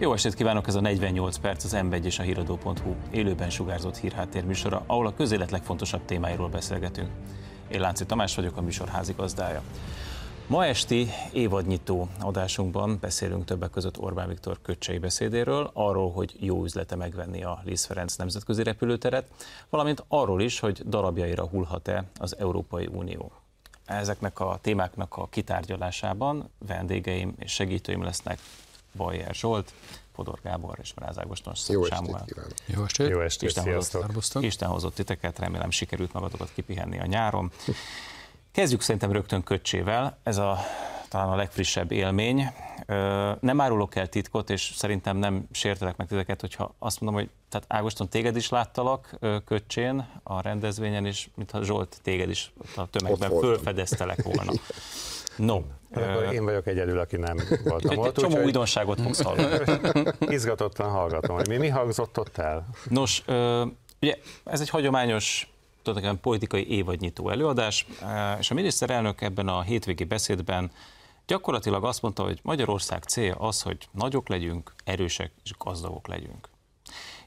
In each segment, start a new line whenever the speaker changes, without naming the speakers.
Jó estét kívánok, ez a 48 perc az m és a híradó.hu élőben sugárzott hírháttér műsora, ahol a közélet legfontosabb témáiról beszélgetünk. Én Lánci Tamás vagyok, a műsor házigazdája. Ma esti évadnyitó adásunkban beszélünk többek között Orbán Viktor köcsei beszédéről, arról, hogy jó üzlete megvenni a Liszt Ferenc nemzetközi repülőteret, valamint arról is, hogy darabjaira hullhat-e az Európai Unió. Ezeknek a témáknak a kitárgyalásában vendégeim és segítőim lesznek Bajer Zsolt, Fodor Gábor és Mráz Ágoston
Jó Sámuel. estét
Jó estét.
Jó estét, Isten hozott, Isten hozott titeket, remélem sikerült magatokat kipihenni a nyáron. Kezdjük szerintem rögtön köcsével, ez a talán a legfrissebb élmény. Nem árulok el titkot, és szerintem nem sértelek meg titeket, hogyha azt mondom, hogy tehát Ágoston téged is láttalak köcsén a rendezvényen, és mintha Zsolt téged is a tömegben fölfedeztelek volna. No.
Akkor én vagyok egyedül, aki nem voltam
ott. Egy csomó úgy, újdonságot fogsz hallani.
Izgatottan hallgatom, hogy mi, mi hangzott ott el.
Nos, ugye ez egy hagyományos tulajdonképpen politikai évadnyitó előadás, és a miniszterelnök ebben a hétvégi beszédben gyakorlatilag azt mondta, hogy Magyarország célja az, hogy nagyok legyünk, erősek és gazdagok legyünk.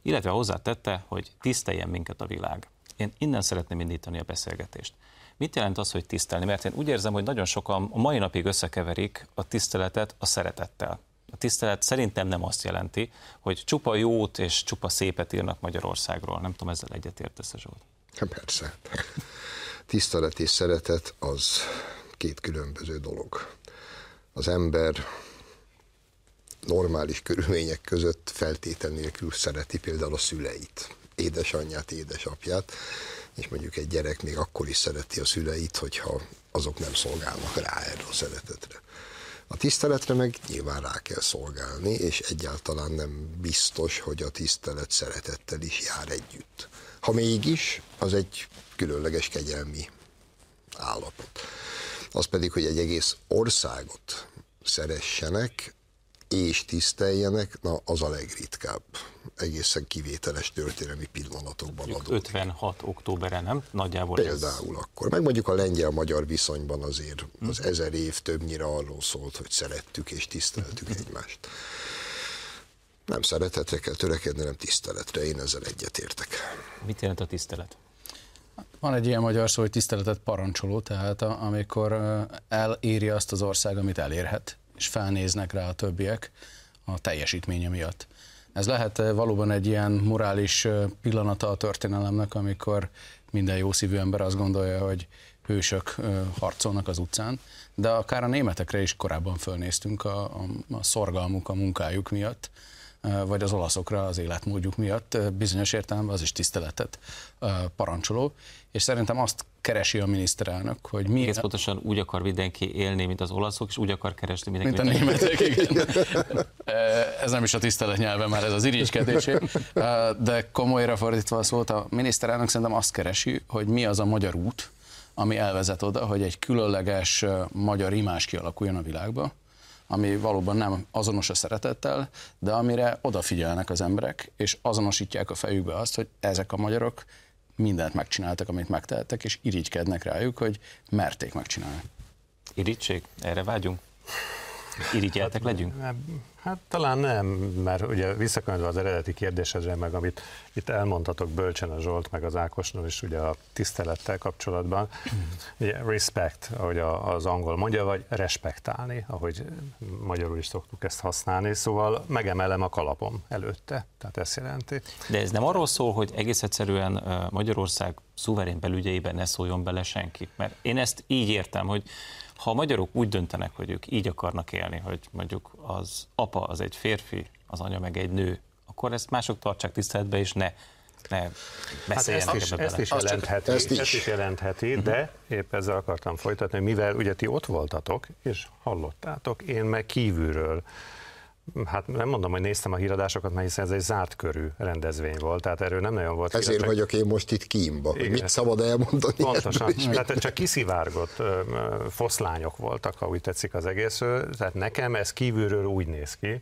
Illetve hozzátette, hogy tiszteljen minket a világ. Én innen szeretném indítani a beszélgetést. Mit jelent az, hogy tisztelni? Mert én úgy érzem, hogy nagyon sokan a mai napig összekeverik a tiszteletet a szeretettel. A tisztelet szerintem nem azt jelenti, hogy csupa jót és csupa szépet írnak Magyarországról. Nem tudom, ezzel egyetértesz, Zsolt?
Hát persze. Tisztelet és szeretet az két különböző dolog. Az ember normális körülmények között feltétel nélkül szereti például a szüleit, édesanyját, édesapját, és mondjuk egy gyerek még akkor is szereti a szüleit, hogyha azok nem szolgálnak rá erre a szeretetre. A tiszteletre meg nyilván rá kell szolgálni, és egyáltalán nem biztos, hogy a tisztelet szeretettel is jár együtt. Ha mégis, az egy különleges kegyelmi állapot. Az pedig, hogy egy egész országot szeressenek, és tiszteljenek, na az a legritkább. Egészen kivételes történelmi pillanatokban adódik.
56 októberre, nem? Nagyjából
Például ez... akkor. Meg mondjuk a lengyel-magyar viszonyban azért az hm. ezer év többnyire arról szólt, hogy szerettük és tiszteltük hm. egymást. Nem szeretetre kell törekedni, hanem tiszteletre. Én ezzel egyetértek.
Mit jelent a tisztelet?
Van egy ilyen magyar szó, hogy tiszteletet parancsoló, tehát amikor eléri azt az ország, amit elérhet és felnéznek rá a többiek a teljesítménye miatt. Ez lehet eh, valóban egy ilyen morális eh, pillanata a történelemnek, amikor minden jó szívű ember azt gondolja, hogy hősök eh, harcolnak az utcán, de akár a németekre is korábban fölnéztünk a, a, a szorgalmuk, a munkájuk miatt, vagy az olaszokra az életmódjuk miatt bizonyos értelemben az is tiszteletet parancsoló, és szerintem azt keresi a miniszterelnök, hogy mi...
Ez pontosan úgy akar mindenki élni, mint az olaszok, és úgy akar keresni mindenki.
Mint a németek, igen. ez nem is a tisztelet nyelve már, ez az irigykedésé. De komolyra fordítva a szót, a miniszterelnök szerintem azt keresi, hogy mi az a magyar út, ami elvezet oda, hogy egy különleges magyar imás kialakuljon a világba, ami valóban nem azonos a szeretettel, de amire odafigyelnek az emberek, és azonosítják a fejükbe azt, hogy ezek a magyarok mindent megcsináltak, amit megtehettek, és irigykednek rájuk, hogy merték megcsinálni.
Irigység? Erre vágyunk? Irigyeltek hát, legyünk?
Hát talán nem, mert ugye visszakanyarodva az eredeti kérdésedre, meg amit itt elmondhatok Bölcsen a Zsolt, meg az Ákosnól is ugye a tisztelettel kapcsolatban, ugye respect, ahogy az angol mondja, vagy respektálni, ahogy magyarul is szoktuk ezt használni, szóval megemelem a kalapom előtte, tehát ezt jelenti.
De ez nem arról szól, hogy egész egyszerűen Magyarország szuverén belügyeiben ne szóljon bele senki, mert én ezt így értem, hogy ha a magyarok úgy döntenek, hogy ők így akarnak élni, hogy mondjuk az apa az egy férfi, az anya meg egy nő, akkor ezt mások tartsák tiszteletbe, és ne ne beszéljenek hát ezt, is,
ezt, is jelentheti, ezt, is. ezt is jelentheti, uh-huh. de épp ezzel akartam folytatni, mivel ugye ti ott voltatok, és hallottátok, én meg kívülről Hát nem mondom, hogy néztem a híradásokat, mert hiszen ez egy zárt körű rendezvény volt, tehát erről nem nagyon volt.
Ezért hír, vagyok én most itt kímba, hogy mit szabad elmondani.
Pontosan, tehát csak kiszivárgott foszlányok voltak, ha úgy tetszik az egész, tehát nekem ez kívülről úgy néz ki,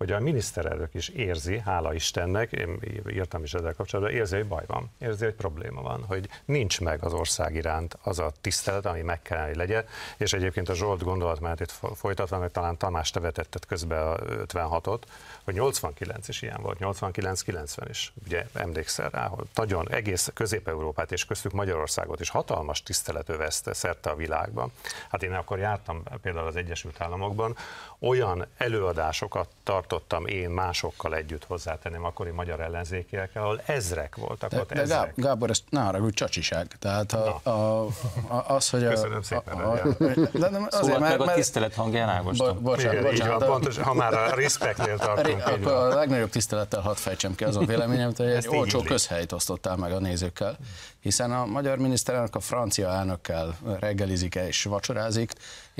hogy a miniszterelnök is érzi, hála Istennek, én írtam is ezzel kapcsolatban, érzi, hogy baj van, érzi, hogy probléma van, hogy nincs meg az ország iránt az a tisztelet, ami meg kell, hogy legyen, és egyébként a Zsolt gondolat itt folytatva, meg talán Tamás te vetetted közbe a 56-ot, hogy 89 is ilyen volt, 89-90 is, ugye emlékszel rá, hogy nagyon egész Közép-Európát és köztük Magyarországot is hatalmas tisztelet övezte szerte a világban. Hát én akkor jártam például az Egyesült Államokban, olyan előadásokat tartottam én másokkal együtt hozzátenném akkori magyar ellenzékiekkel, ahol ezrek voltak
de,
ott,
de
ezrek.
Gábor, ezt ne haragudj, csacsiság. Tehát a, a, a, az, hogy a...
Köszönöm szépen.
A, a,
de nem, azért, szóval mert, meg a tisztelet hangján Ágoston.
Bo, bocsánat, Igen, bocsánat,
van, pontos, ha már a respektnél tartunk.
Akkor a legnagyobb tisztelettel hadd fejtsem ki azon véleményem, hogy egy olcsó közhelyt osztottál meg a nézőkkel, hiszen a magyar miniszterelnök a francia elnökkel reggelizik és vacsorázik,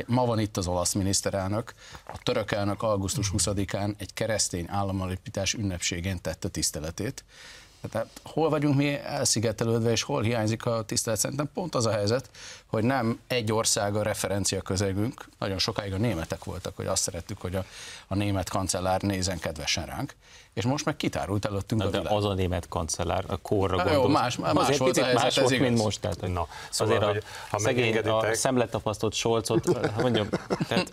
ma van itt az olasz miniszterelnök, a török elnök augusztus 20-án egy keresztény államalapítás ünnepségén tette tiszteletét. Tehát hol vagyunk mi elszigetelődve, és hol hiányzik a tisztelet? Szerintem pont az a helyzet, hogy nem egy ország a referencia közegünk, nagyon sokáig a németek voltak, hogy azt szerettük, hogy a, a német kancellár nézen kedvesen ránk, és most meg kitárult előttünk
Na,
a
de
világ.
az a német kancellár, a korra
Na,
gondolsz.
jó, más, más
azért
volt helyzet,
más volt,
igaz.
mint most. Tehát,
Na, szóval,
azért
hogy,
a
ha
szegény, a szemletapasztott Solcot, hát mondjam, tehát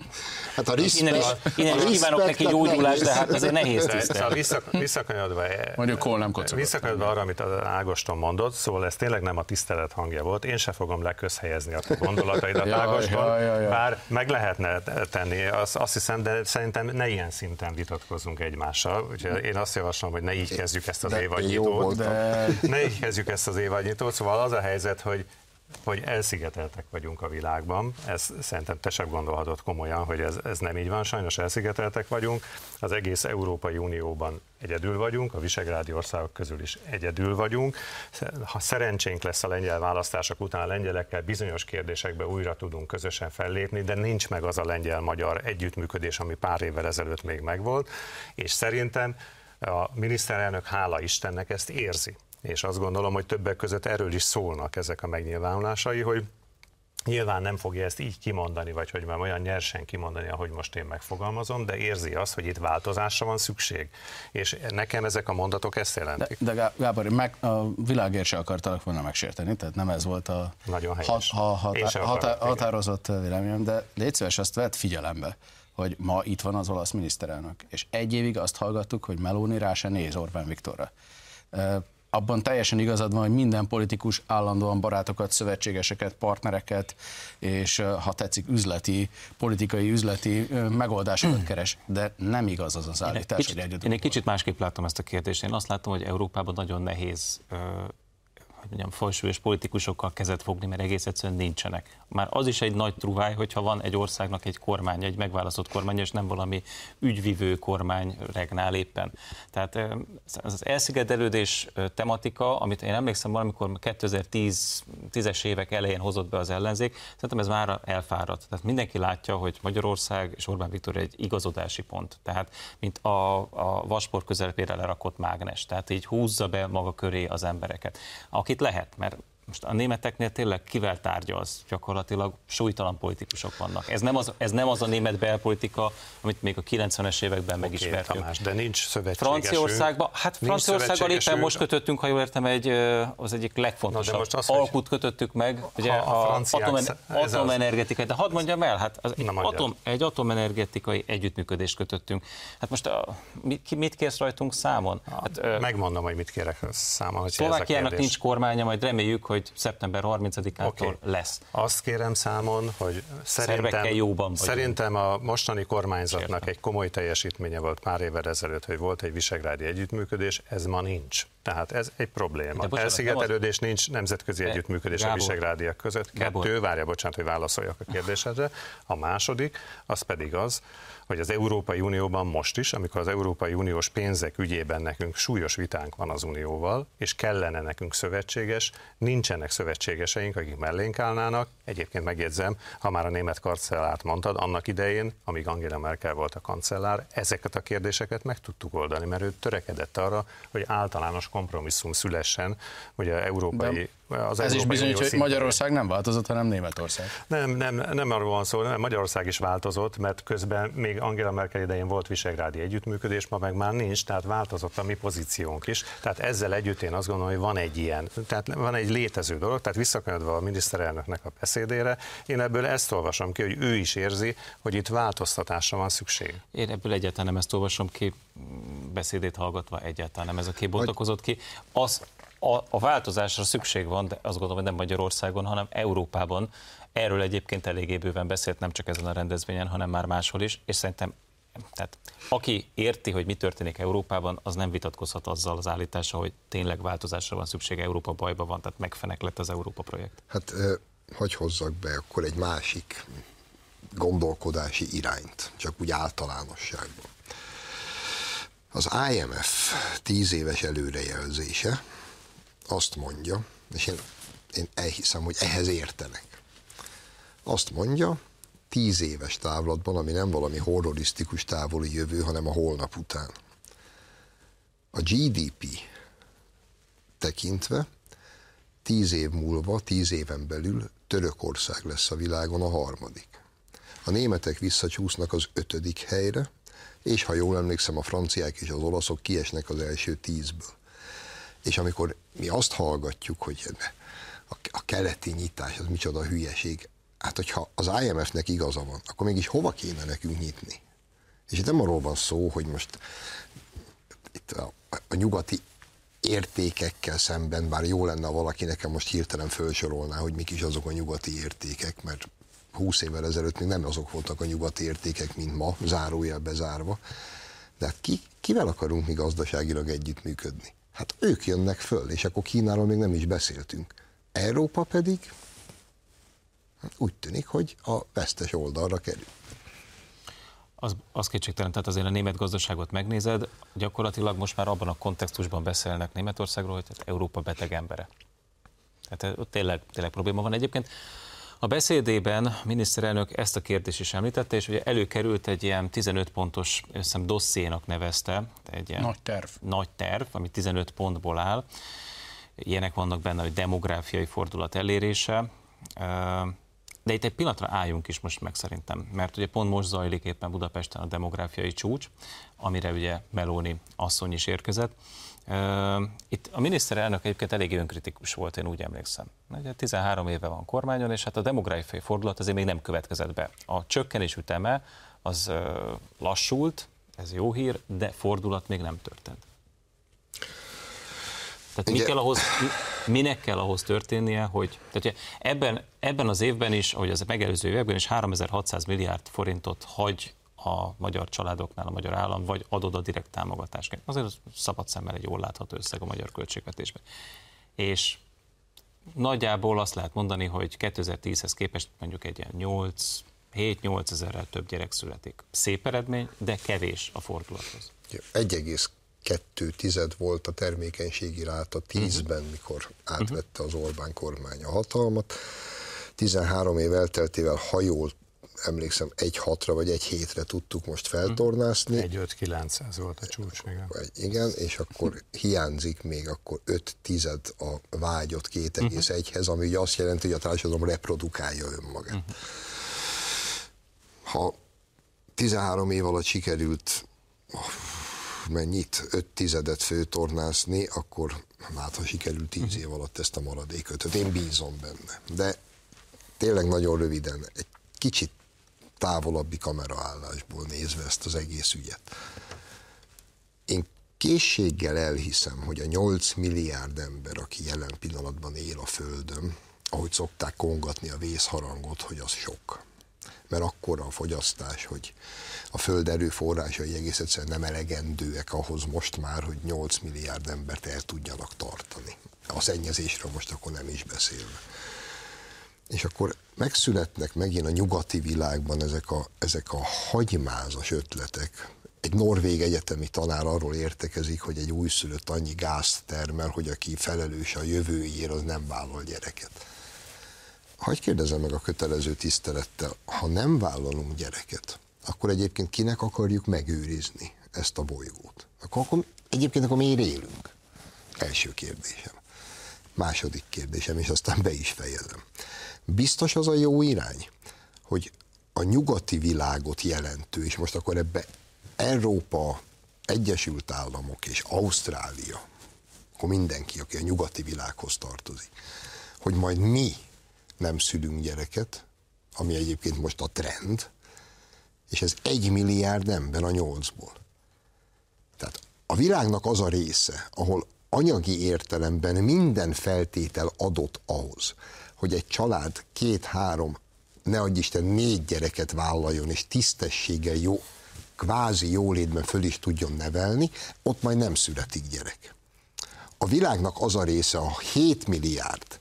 Hát a
innen is,
respect,
innen is kívánok neki gyógyulást, de hát azért nehéz
Szóval
tisztelni.
vissza, visszakanyodva,
Mondjuk hol nem kocogott.
visszakanyodva arra, amit az Ágoston mondott, szóval ez tényleg nem a tisztelet hangja volt. Én se fogom leközhelyezni a te gondolataidat, Ágoston, bár meg lehetne tenni, azt, azt hiszem, de szerintem ne ilyen szinten vitatkozzunk egymással. Úgyhogy én azt javaslom, hogy ne így kezdjük ezt az évadnyitót.
De
Ne így kezdjük ezt az évadnyitót, szóval az a helyzet, hogy hogy elszigeteltek vagyunk a világban. Ez szerintem te sem gondolhatod komolyan, hogy ez, ez nem így van. Sajnos elszigeteltek vagyunk. Az egész Európai Unióban egyedül vagyunk, a visegrádi országok közül is egyedül vagyunk. Ha szerencsénk lesz a lengyel választások után a lengyelekkel bizonyos kérdésekben újra tudunk közösen fellépni, de nincs meg az a lengyel-magyar együttműködés, ami pár évvel ezelőtt még megvolt, és szerintem a miniszterelnök, hála Istennek ezt érzi. És azt gondolom, hogy többek között erről is szólnak ezek a megnyilvánulásai, hogy Nyilván nem fogja ezt így kimondani, vagy hogy már olyan nyersen kimondani, ahogy most én megfogalmazom, de érzi azt, hogy itt változásra van szükség. És nekem ezek a mondatok ezt
De,
jelentik.
de Gá- Gábor, meg, a világért se akartalak volna megsérteni, tehát nem ez volt a
Nagyon helyes.
ha, hatá, hatá, határozott véleményem, de légy szíves, azt vett figyelembe, hogy ma itt van az olasz miniszterelnök, és egy évig azt hallgattuk, hogy Meloni rá se néz Orbán Viktorra. Abban teljesen igazad van, hogy minden politikus állandóan barátokat, szövetségeseket, partnereket, és ha tetszik, üzleti, politikai, üzleti megoldásokat keres, de nem igaz az az
Én
állítás, hogy
kicsit,
egyedül.
én egy kicsit másképp látom ezt a kérdést. Én azt látom, hogy Európában nagyon nehéz hogy mondjam, fajsúlyos politikusokkal kezet fogni, mert egész egyszerűen nincsenek. Már az is egy nagy truváj, hogyha van egy országnak egy kormány, egy megválasztott kormány, és nem valami ügyvivő kormány regnál éppen. Tehát ez az elszigetelődés tematika, amit én emlékszem valamikor 2010-es évek elején hozott be az ellenzék, szerintem ez már elfáradt. Tehát mindenki látja, hogy Magyarország és Orbán Viktor egy igazodási pont. Tehát, mint a, a vaspor közepére lerakott mágnes. Tehát így húzza be maga köré az embereket. Akit lehet, mert most a németeknél tényleg kivel tárgyalsz? Gyakorlatilag súlytalan politikusok vannak. Ez nem az, ez nem az a német belpolitika, amit még a 90-es években
Oké,
megismertünk.
Tamás, de nincs szövetségesünk.
Franciaországban, hát Franciaországgal éppen most kötöttünk, ha jól értem, egy, az egyik legfontosabb
most az, hogy-
alkut kötöttük meg, ugye
a
a, atomen, atomenergetikai, de hadd mondjam el, hát az,
Na,
egy, atom, egy atomenergetikai együttműködést kötöttünk. Hát most a, mit, mit kérsz rajtunk számon? Hát,
Megmondom, hogy mit kérek számon,
Szlovákiának nincs kormánya, majd reméljük, hogy szeptember 30-ától
Oké.
lesz.
Azt kérem számon, hogy szerintem,
jóban
szerintem a mostani kormányzatnak
Értem.
egy komoly teljesítménye volt pár évvel ezelőtt, hogy volt egy visegrádi együttműködés, ez ma nincs. Tehát ez egy probléma.
bocsánat,
Elszigetelődés nincs nemzetközi
De,
együttműködés a
Gábor.
visegrádiak között.
Gábor.
Kettő, várja, bocsánat, hogy válaszoljak a kérdésedre. A második, az pedig az, hogy az Európai Unióban most is, amikor az Európai Uniós pénzek ügyében nekünk súlyos vitánk van az Unióval, és kellene nekünk szövetséges, nincsenek szövetségeseink, akik mellénk állnának. Egyébként megjegyzem, ha már a német kancellárt mondtad, annak idején, amíg Angela Merkel volt a kancellár, ezeket a kérdéseket meg tudtuk oldani, mert ő törekedett arra, hogy általános kompromisszum szülessen, hogy a európai az
Ez is bizonyítja, hogy. Magyarország nem változott, hanem Németország.
Nem, nem, nem arról van szó, nem, Magyarország is változott, mert közben még Angela Merkel idején volt visegrádi együttműködés, ma meg már nincs, tehát változott a mi pozíciónk is. Tehát ezzel együtt én azt gondolom, hogy van egy ilyen, tehát van egy létező dolog, tehát visszakanyarodva a miniszterelnöknek a beszédére, én ebből ezt olvasom ki, hogy ő is érzi, hogy itt változtatásra van szükség.
Én ebből egyáltalán nem ezt olvasom ki, beszédét hallgatva egyáltalán nem ez a kép bontakozott ki. Az, a, a változásra szükség van, de azt gondolom, hogy nem Magyarországon, hanem Európában. Erről egyébként eléggé bőven beszélt, nem csak ezen a rendezvényen, hanem már máshol is, és szerintem tehát aki érti, hogy mi történik Európában, az nem vitatkozhat azzal az állítása, hogy tényleg változásra van szüksége, Európa bajba van, tehát megfenek lett az Európa projekt.
Hát hogy hozzak be akkor egy másik gondolkodási irányt, csak úgy általánosságban. Az IMF tíz éves előrejelzése azt mondja, és én, én elhiszem, hogy ehhez értenek. Azt mondja, tíz éves távlatban, ami nem valami horrorisztikus távoli jövő, hanem a holnap után. A GDP tekintve tíz év múlva, tíz éven belül Törökország lesz a világon a harmadik. A németek visszacsúsznak az ötödik helyre, és ha jól emlékszem, a franciák és az olaszok kiesnek az első tízből. És amikor mi azt hallgatjuk, hogy a, keleti nyitás az micsoda hülyeség, hát hogyha az IMF-nek igaza van, akkor mégis hova kéne nekünk nyitni? És itt nem arról van szó, hogy most itt a, a nyugati értékekkel szemben, bár jó lenne, ha valaki nekem most hirtelen felsorolná, hogy mik is azok a nyugati értékek, mert 20 évvel ezelőtt még nem azok voltak a nyugati értékek, mint ma, zárójel bezárva. De hát ki, kivel akarunk mi gazdaságilag együttműködni? Hát ők jönnek föl, és akkor Kínáról még nem is beszéltünk. Európa pedig hát úgy tűnik, hogy a vesztes oldalra kerül.
Az, az kétségtelen, tehát azért a német gazdaságot megnézed, gyakorlatilag most már abban a kontextusban beszélnek Németországról, hogy tehát Európa beteg embere. Tehát ott tényleg, tényleg probléma van egyébként. A beszédében miniszterelnök ezt a kérdést is említette, és ugye előkerült egy ilyen 15 pontos, összem dossziénak nevezte, egy ilyen
Nagy terv.
nagy terv, ami 15 pontból áll. Ilyenek vannak benne, hogy demográfiai fordulat elérése, de itt egy pillanatra álljunk is most meg szerintem, mert ugye pont most zajlik éppen Budapesten a demográfiai csúcs, amire ugye Meloni asszony is érkezett. Itt a miniszterelnök egyébként elég önkritikus volt, én úgy emlékszem. Ugye 13 éve van kormányon, és hát a demográfiai fordulat azért még nem következett be. A csökkenés üteme az lassult, ez jó hír, de fordulat még nem történt. Tehát mi kell ahhoz, minek kell ahhoz történnie, hogy tehát ebben, ebben az évben is, ahogy az megelőző években is 3600 milliárd forintot hagy a magyar családoknál a magyar állam, vagy adod a direkt támogatásként. Azért szabad szemmel egy jól látható összeg a magyar költségvetésben. És nagyjából azt lehet mondani, hogy 2010-hez képest mondjuk egy ilyen 8, 7-8 ezerrel több gyerek születik. Szép eredmény, de kevés a fordulathoz.
1,2 tized volt a termékenységi ráta 10-ben, uh-huh. mikor átvette az Orbán kormány a hatalmat. 13 év elteltével, ha jól emlékszem, egy hatra vagy egy hétre tudtuk most feltornászni.
Egy 5 900 volt a csúcs, igen.
Igen, és akkor hiányzik még akkor 5 tized a vágyott 2,1-hez, ami ugye azt jelenti, hogy a társadalom reprodukálja önmagát. Uh-huh. Ha 13 év alatt sikerült mennyit, 5 tizedet főtornászni, akkor hát ha sikerült 10 év alatt ezt a maradéköt. Én bízom benne. De tényleg nagyon röviden, egy kicsit távolabbi kameraállásból nézve ezt az egész ügyet. Én készséggel elhiszem, hogy a 8 milliárd ember, aki jelen pillanatban él a Földön, ahogy szokták kongatni a vészharangot, hogy az sok. Mert akkora a fogyasztás, hogy a Föld erőforrásai egész egyszerűen nem elegendőek ahhoz most már, hogy 8 milliárd embert el tudjanak tartani. A szennyezésről most akkor nem is beszélve és akkor megszületnek megint a nyugati világban ezek a, ezek a hagymázas ötletek. Egy norvég egyetemi tanár arról értekezik, hogy egy újszülött annyi gázt termel, hogy aki felelős a jövőjéért, az nem vállal gyereket. Hagy kérdezem meg a kötelező tisztelettel, ha nem vállalunk gyereket, akkor egyébként kinek akarjuk megőrizni ezt a bolygót? Akkor, akkor egyébként akkor miért élünk? Első kérdésem Második kérdésem, és aztán be is fejezem. Biztos az a jó irány, hogy a nyugati világot jelentő, és most akkor ebbe Európa, Egyesült Államok és Ausztrália, akkor mindenki, aki a nyugati világhoz tartozik, hogy majd mi nem szülünk gyereket, ami egyébként most a trend, és ez egy milliárd ember a nyolcból. Tehát a világnak az a része, ahol anyagi értelemben minden feltétel adott ahhoz, hogy egy család két-három, ne adj Isten, négy gyereket vállaljon, és tisztességgel jó, kvázi jólétben föl is tudjon nevelni, ott majd nem születik gyerek. A világnak az a része, a 7 milliárd,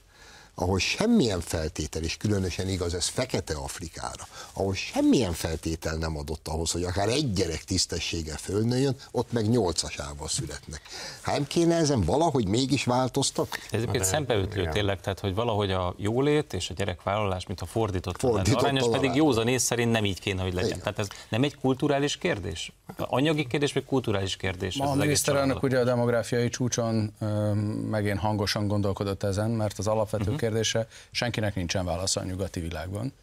ahol semmilyen feltétel, és különösen igaz ez Fekete Afrikára, ahol semmilyen feltétel nem adott ahhoz, hogy akár egy gyerek tisztessége fölnőjön, ott meg nyolcasával születnek. Hát nem kéne ezen valahogy mégis változtat?
Ez egyébként szembeütlő tényleg, tehát hogy valahogy a jólét és a gyerekvállalás, mint a fordított, fordított arányos, pedig józan ész szerint nem így kéne, hogy legyen. Igen. Tehát ez nem egy kulturális kérdés? Anyagi kérdés, vagy kulturális kérdés?
Ma a miniszterelnök ugye a demográfiai csúcson megint hangosan gondolkodott ezen, mert az alapvető uh-huh kérdése senkinek nincsen válasza a nyugati világban.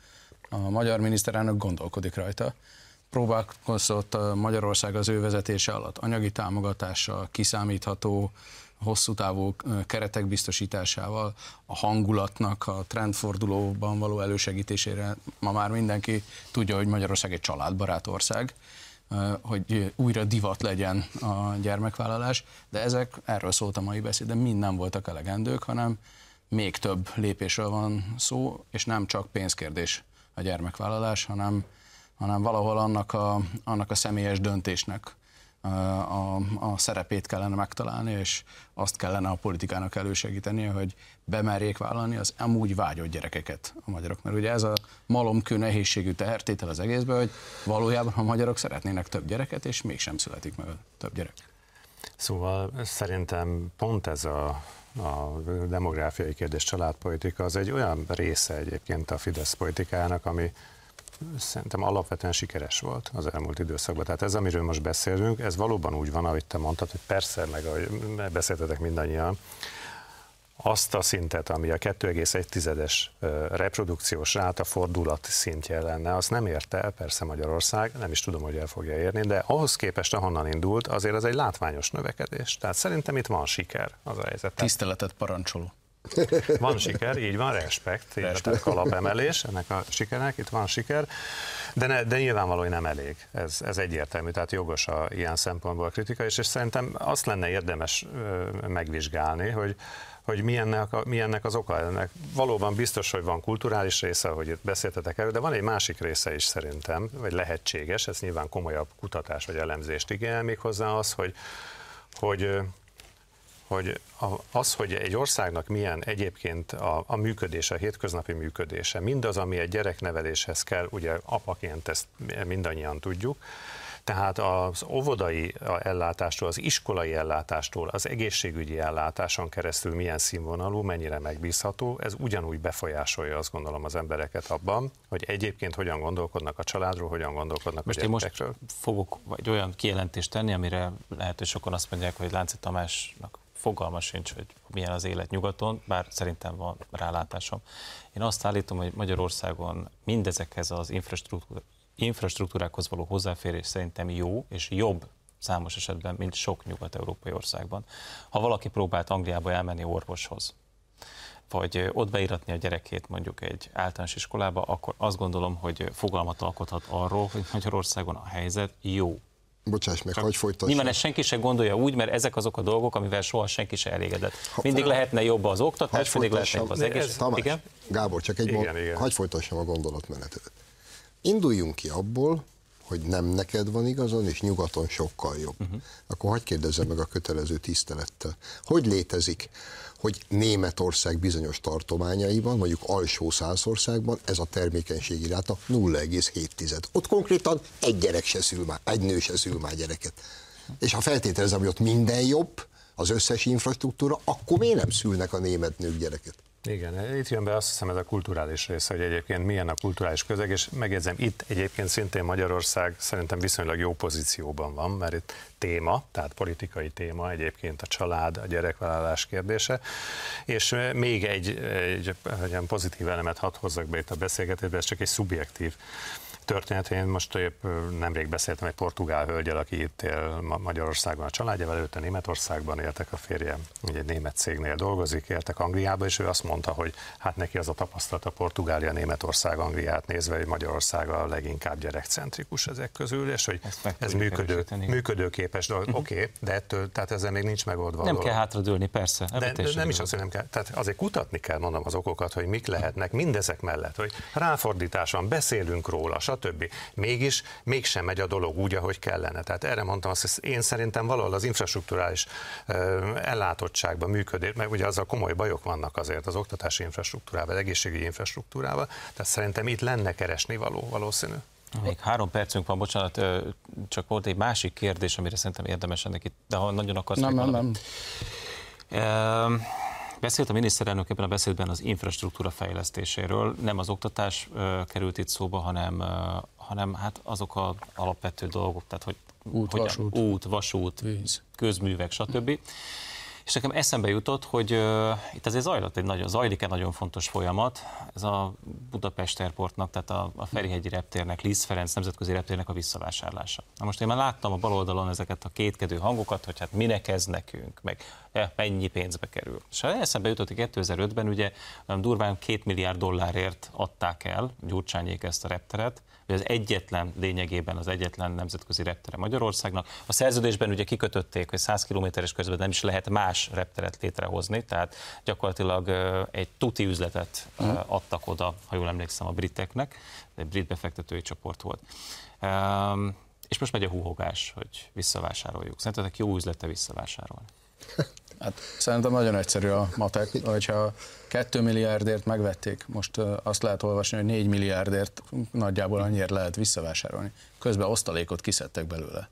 A magyar miniszterelnök gondolkodik rajta. Próbálkozott Magyarország az ő vezetése alatt anyagi támogatással, kiszámítható, hosszú távú keretek biztosításával, a hangulatnak a trendfordulóban való elősegítésére. Ma már mindenki tudja, hogy Magyarország egy családbarát ország, hogy újra divat legyen a gyermekvállalás, de ezek, erről szólt a mai beszéd, de mind nem voltak elegendők, hanem még több lépésről van szó, és nem csak pénzkérdés a gyermekvállalás, hanem, hanem valahol annak a, annak a személyes döntésnek a, a, a szerepét kellene megtalálni, és azt kellene a politikának elősegítenie, hogy bemerjék vállalni az amúgy vágyott gyerekeket a magyarok. Mert ugye ez a malomkő nehézségű tehertétel az egészben, hogy valójában a magyarok szeretnének több gyereket, és mégsem születik meg több gyerek.
Szóval szerintem pont ez a a demográfiai kérdés, családpolitika, az egy olyan része egyébként a Fidesz politikájának, ami szerintem alapvetően sikeres volt az elmúlt időszakban. Tehát ez, amiről most beszélünk, ez valóban úgy van, ahogy te mondtad, hogy persze, meg ahogy beszéltetek mindannyian, azt a szintet, ami a 2,1-es reprodukciós ráta fordulat szintje lenne, azt nem érte el persze Magyarország, nem is tudom, hogy el fogja érni, de ahhoz képest, ahonnan indult, azért az egy látványos növekedés. Tehát szerintem itt van siker az a helyzet.
Tiszteletet parancsoló.
Van siker, így van, respekt, respekt. kalapemelés ennek a sikernek, itt van siker, de, ne, de nyilvánvalóan nem elég, ez, ez egyértelmű, tehát jogos a ilyen szempontból a kritika, és, és szerintem azt lenne érdemes ö, megvizsgálni, hogy hogy milyennek, a, milyennek az oka ennek. Valóban biztos, hogy van kulturális része, hogy itt beszéltetek erről, de van egy másik része is szerintem, vagy lehetséges, ez nyilván komolyabb kutatás vagy elemzést igényel még hozzá az, hogy, hogy hogy az, hogy egy országnak milyen egyébként a, a működése, a hétköznapi működése, mindaz, ami egy gyerekneveléshez kell, ugye apaként ezt mindannyian tudjuk, tehát az óvodai ellátástól, az iskolai ellátástól, az egészségügyi ellátáson keresztül milyen színvonalú, mennyire megbízható, ez ugyanúgy befolyásolja azt gondolom az embereket abban, hogy egyébként hogyan gondolkodnak a családról, hogyan gondolkodnak
most
a gyerekekről.
Most fogok egy olyan kijelentést tenni, amire lehet, hogy sokan azt mondják, hogy Lánci Tamásnak fogalma sincs, hogy milyen az élet nyugaton, bár szerintem van rálátásom. Én azt állítom, hogy Magyarországon mindezekhez az infrastruktúra, infrastruktúrákhoz való hozzáférés szerintem jó és jobb számos esetben, mint sok nyugat-európai országban. Ha valaki próbált Angliába elmenni orvoshoz, vagy ott beiratni a gyerekét mondjuk egy általános iskolába, akkor azt gondolom, hogy fogalmat alkothat arról, hogy Magyarországon a helyzet jó.
Bocsáss meg, hogy folytassam.
Nyilván ezt senki sem gondolja úgy, mert ezek azok a dolgok, amivel soha senki sem elégedett. Mindig lehetne jobb az oktatás, mindig lehetne jobb az egész.
Tamás, igen? Gábor, csak egy igen, mond, hagyj folytassam a gondolatmenetet. Induljunk ki abból, hogy nem neked van igazon, és nyugaton sokkal jobb. Uh-huh. Akkor hagyd kérdezzem meg a kötelező tisztelettel. Hogy létezik, hogy Németország bizonyos tartományaiban, mondjuk alsó százországban ez a termékenységi ráta 0,7. Ott konkrétan egy gyerek se szül már, egy nő se szül már gyereket. És ha feltételezem, hogy ott minden jobb, az összes infrastruktúra, akkor miért nem szülnek a német nők gyereket?
Igen, itt jön be azt hiszem ez a kulturális része, hogy egyébként milyen a kulturális közeg, és megjegyzem, itt egyébként szintén Magyarország szerintem viszonylag jó pozícióban van, mert itt téma, tehát politikai téma egyébként a család, a gyerekvállalás kérdése, és még egy, egy, egy pozitív elemet hadd hozzak be itt a beszélgetésbe, ez csak egy szubjektív történet. Én most épp nemrég beszéltem egy portugál hölgyel, aki itt él Magyarországon a családjával, előtte Németországban éltek, a férje ugye egy német cégnél dolgozik, éltek Angliába, és ő azt mondta, hogy hát neki az a tapasztalata Portugália, Németország, Angliát nézve, hogy Magyarország a leginkább gyerekcentrikus ezek közül, és hogy ez működő, működőképes dolog. Uh-huh. Oké, okay, de ettől, tehát ezzel még nincs megoldva.
Nem kell hátradőlni, persze.
De, de nem is azt, hogy nem kell. Tehát azért kutatni kell, mondom, az okokat, hogy mik lehetnek mindezek mellett, hogy ráfordítás van, beszélünk róla, stb. Mégis mégsem megy a dolog úgy, ahogy kellene. Tehát erre mondtam azt, hogy én szerintem valahol az infrastruktúrális ellátottságban működik, mert ugye azzal komoly bajok vannak azért az oktatási infrastruktúrával, egészségügyi infrastruktúrával, tehát szerintem itt lenne keresni való valószínű.
Még három percünk van, bocsánat, csak volt egy másik kérdés, amire szerintem érdemes ennek itt, de ha nagyon akarsz...
Nem, nem, nem.
Beszélt a miniszterelnök ebben a beszédben az infrastruktúra fejlesztéséről, nem az oktatás került itt szóba, hanem, hanem hát azok az alapvető dolgok, tehát hogy
út,
hogy
vasút,
út, vasút
víz.
közművek, stb. És nekem eszembe jutott, hogy uh, itt azért zajlott egy nagyon, zajlik egy nagyon fontos folyamat, ez a Budapest Airportnak, tehát a, a Ferihegyi reptérnek, Liszt Ferenc nemzetközi reptérnek a visszavásárlása. Na most én már láttam a bal oldalon ezeket a kétkedő hangokat, hogy hát minek ez nekünk, meg mennyi pénzbe kerül. És eszembe jutott, hogy 2005-ben ugye durván két milliárd dollárért adták el Gyurcsányék ezt a repteret, hogy az egyetlen lényegében az egyetlen nemzetközi reptere Magyarországnak. A szerződésben ugye kikötötték, hogy 100 kilométeres közben nem is lehet más repteret létrehozni, tehát gyakorlatilag egy tuti üzletet uh-huh. adtak oda, ha jól emlékszem, a briteknek, egy brit befektetői csoport volt. És most megy a húhogás, hogy visszavásároljuk. Szerintetek jó üzlete visszavásárolni?
Hát szerintem nagyon egyszerű a matek, hogyha 2 milliárdért megvették, most azt lehet olvasni, hogy 4 milliárdért nagyjából annyira lehet visszavásárolni. Közben osztalékot kiszedtek belőle.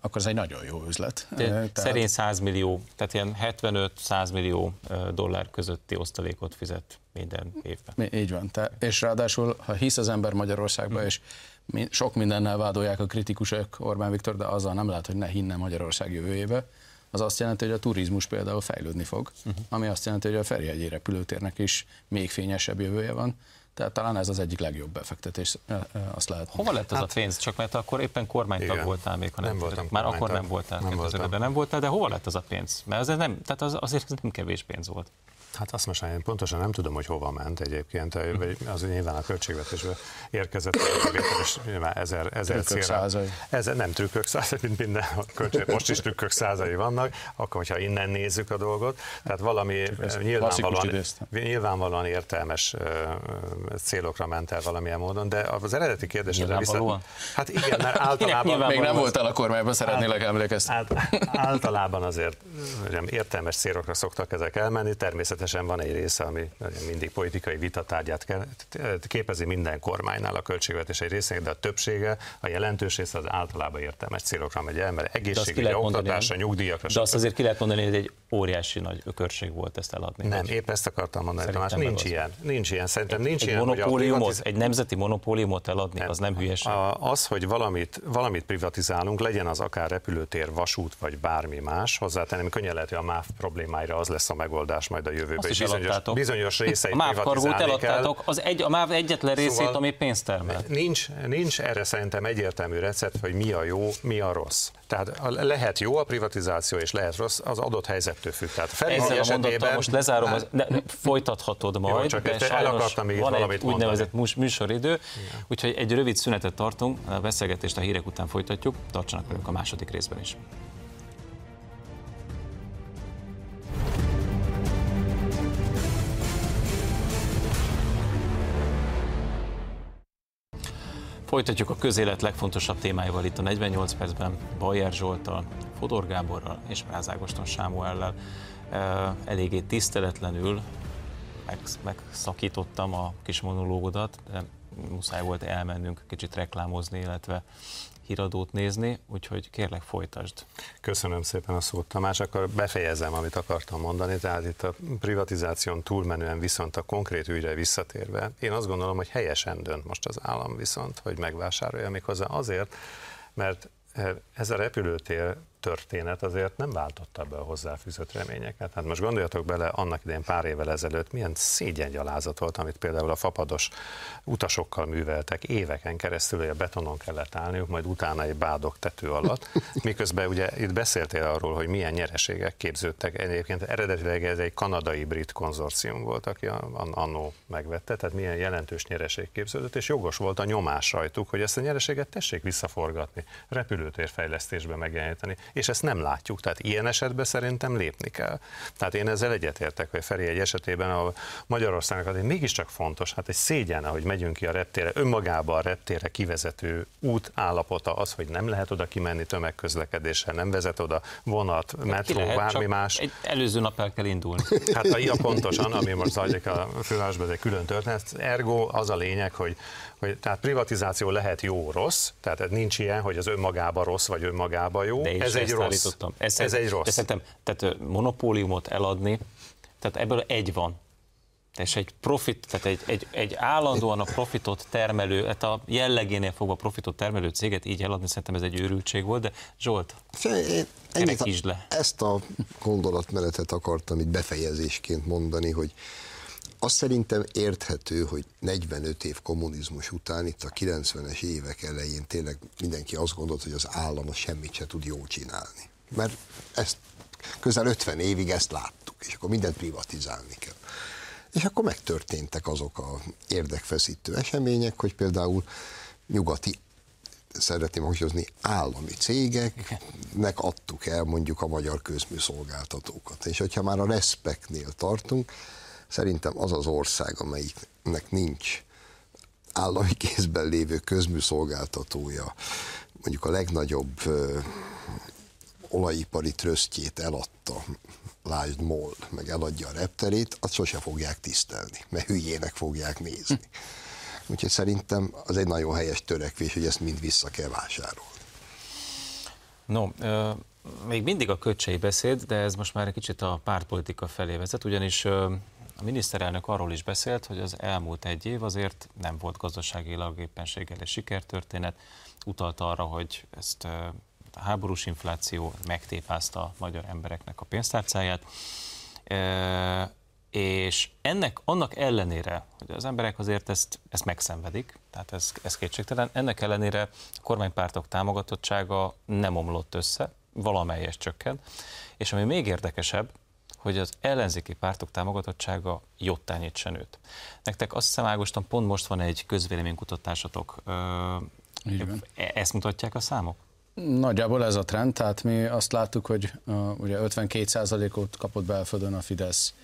Akkor ez egy nagyon jó üzlet.
Tehát... Szerény 100 millió, tehát ilyen 75-100 millió dollár közötti osztalékot fizet minden évben.
Így van. Te, és ráadásul, ha hisz az ember Magyarországba, hmm. és sok mindennel vádolják a kritikusok Orbán Viktor, de azzal nem lehet, hogy ne hinne Magyarország jövőjébe, az azt jelenti, hogy a turizmus például fejlődni fog, uh-huh. ami azt jelenti, hogy a Ferihegyi repülőtérnek is még fényesebb jövője van. Tehát talán ez az egyik legjobb befektetés, azt lehet.
Hova lett az hát, a pénz? Csak mert akkor éppen kormánytag igen, voltál még, ha nem, nem voltam Már akkor nem voltál, nem voltam. nem voltál, de hova lett az a pénz? Mert az nem, tehát az, azért nem kevés pénz volt.
Hát azt most én pontosan nem tudom, hogy hova ment egyébként, az nyilván a költségvetésbe érkezett, és nyilván ezer, ezer célra. Ezer, nem trükkök százai, mint minden költség, most is trükkök százai vannak, akkor hogyha innen nézzük a dolgot, tehát valami nyilvánvalóan, nyilvánvalóan értelmes célokra ment el valamilyen módon, de az eredeti kérdésre vissza... Hát igen, mert általában...
Még nem voltál a kormányban, szeretnélek emlékezni.
Általában azért értelmes célokra szoktak ezek elmenni, természetesen természetesen van egy része, ami mindig politikai vitatárgyát képezi minden kormánynál a költségvetés egy részének, de a többsége, a jelentős része az általában értelmes célokra megy el, mert egészségügyi, oktatásra, nyugdíjakra.
De azt azért ki lehet mondani, hogy egy óriási nagy ökörség volt ezt eladni.
Nem, épp ezt akartam mondani, Tamás, nincs az. ilyen. Nincs ilyen, szerintem nincs
egy
ilyen.
Monopóliumot, privatiz... Egy nemzeti monopóliumot eladni, nem. az nem hülyeség.
Az, hogy valamit, valamit privatizálunk, legyen az akár repülőtér, vasút, vagy bármi más, hozzátenném, könnyen lehet, hogy a MÁV problémáira az lesz a megoldás majd a jövőben.
Azt is bizonyos,
bizonyos részeit
A MÁV kargót eladtátok, az egy, a MÁV egyetlen részét, szóval ami pénzt termel.
Nincs, nincs erre szerintem egyértelmű recept, hogy mi a jó, mi a rossz. Tehát lehet jó a privatizáció, és lehet rossz, az adott helyzettől függ. Tehát
Ezzel a mondattal most lezárom, az, de folytathatod majd, jó, csak de
el akartam még van
egy úgynevezett műsoridő, Igen. úgyhogy egy rövid szünetet tartunk, a beszélgetést a hírek után folytatjuk, tartsanak velünk a második részben is. Folytatjuk a közélet legfontosabb témáival itt a 48 percben Bajer Zsoltal, Fodor Gáborral és Práz Ágoston Sámuellel. Eléggé tiszteletlenül megszakítottam a kis monológodat, de muszáj volt elmennünk kicsit reklámozni, illetve híradót nézni, úgyhogy kérlek folytasd.
Köszönöm szépen a szót, Tamás. Akkor befejezem, amit akartam mondani. Tehát itt a privatizáción túlmenően viszont a konkrét ügyre visszatérve, én azt gondolom, hogy helyesen dönt most az állam viszont, hogy megvásárolja méghozzá azért, mert ez a repülőtér történet azért nem váltotta be a hozzáfűzött reményeket. Hát most gondoljatok bele, annak idején pár évvel ezelőtt milyen szégyengyalázat volt, amit például a fapados utasokkal műveltek éveken keresztül, hogy a betonon kellett állniuk, majd utána egy bádok tető alatt. Miközben ugye itt beszéltél arról, hogy milyen nyereségek képződtek. Egyébként eredetileg ez egy kanadai-brit konzorcium volt, aki annó megvette, tehát milyen jelentős nyereség képződött, és jogos volt a nyomás rajtuk, hogy ezt a nyereséget tessék visszaforgatni, repülőtérfejlesztésbe megjeleníteni és ezt nem látjuk. Tehát ilyen esetben szerintem lépni kell. Tehát én ezzel egyetértek, hogy Feri egy esetében a Magyarországnak azért mégiscsak fontos, hát egy szégyen, hogy megyünk ki a reptére, önmagában a reptére kivezető út állapota az, hogy nem lehet oda kimenni tömegközlekedéssel, nem vezet oda vonat, metró, lehet, bármi más.
Egy előző nap el kell indulni.
Hát a ilyen pontosan, ami most zajlik a fővárosban, ez egy külön történet. Ergo az a lényeg, hogy hogy tehát privatizáció lehet jó-rossz, tehát ez nincs ilyen, hogy az önmagában rossz vagy önmagában jó.
De ez egy rossz. Ez, ez egy rossz. Szerintem, tehát monopóliumot eladni, tehát ebből egy van. És egy profit, tehát egy, egy, egy állandóan a profitot termelő, hát a jellegénél fogva profitot termelő céget így eladni, szerintem ez egy őrültség volt, de Zsolt, én, ennyit, le.
Ezt a gondolatmenetet akartam itt befejezésként mondani, hogy azt szerintem érthető, hogy 45 év kommunizmus után, itt a 90-es évek elején tényleg mindenki azt gondolt, hogy az állam semmit se tud jól csinálni. Mert ezt közel 50 évig ezt láttuk, és akkor mindent privatizálni kell. És akkor megtörténtek azok a érdekfeszítő események, hogy például nyugati szeretném hangsúlyozni, állami cégeknek adtuk el mondjuk a magyar közműszolgáltatókat. És hogyha már a respektnél tartunk, Szerintem az az ország, amelyiknek nincs állami kézben lévő közműszolgáltatója, mondjuk a legnagyobb ö, olajipari trösztjét eladta, lásd MOL, meg eladja a repterét, azt sose fogják tisztelni, mert hülyének fogják nézni. Úgyhogy szerintem az egy nagyon helyes törekvés, hogy ezt mind vissza kell vásárolni.
No, ö, még mindig a köcsei beszéd, de ez most már egy kicsit a pártpolitika felé vezet, ugyanis ö, a miniszterelnök arról is beszélt, hogy az elmúlt egy év azért nem volt gazdaságilag éppenséggel egy sikertörténet. Utalta arra, hogy ezt a háborús infláció megtépázta a magyar embereknek a pénztárcáját. És ennek, annak ellenére, hogy az emberek azért ezt, ezt megszenvedik, tehát ez, ez kétségtelen, ennek ellenére a kormánypártok támogatottsága nem omlott össze, valamelyes csökkent, és ami még érdekesebb, hogy az ellenzéki pártok támogatottsága jottányit se nőtt. Nektek azt hiszem, Ágoston, pont most van egy közvéleménykutatásatok. E- ezt mutatják a számok?
Nagyjából ez a trend, tehát mi azt láttuk, hogy uh, ugye 52%-ot kapott belföldön a Fidesz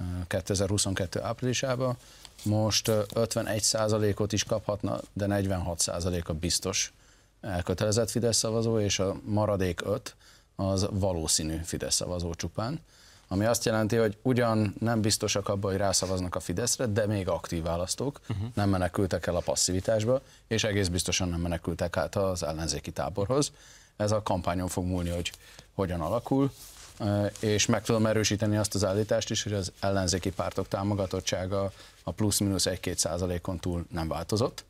uh, 2022 áprilisában, most uh, 51%-ot is kaphatna, de 46%-a biztos elkötelezett Fidesz szavazó, és a maradék 5 az valószínű Fidesz szavazó csupán ami azt jelenti, hogy ugyan nem biztosak abban, hogy rászavaznak a Fideszre, de még aktív választók, uh-huh. nem menekültek el a passzivitásba, és egész biztosan nem menekültek át az ellenzéki táborhoz. Ez a kampányon fog múlni, hogy hogyan alakul, és meg tudom erősíteni azt az állítást is, hogy az ellenzéki pártok támogatottsága a plusz-minusz 1-2 százalékon túl nem változott.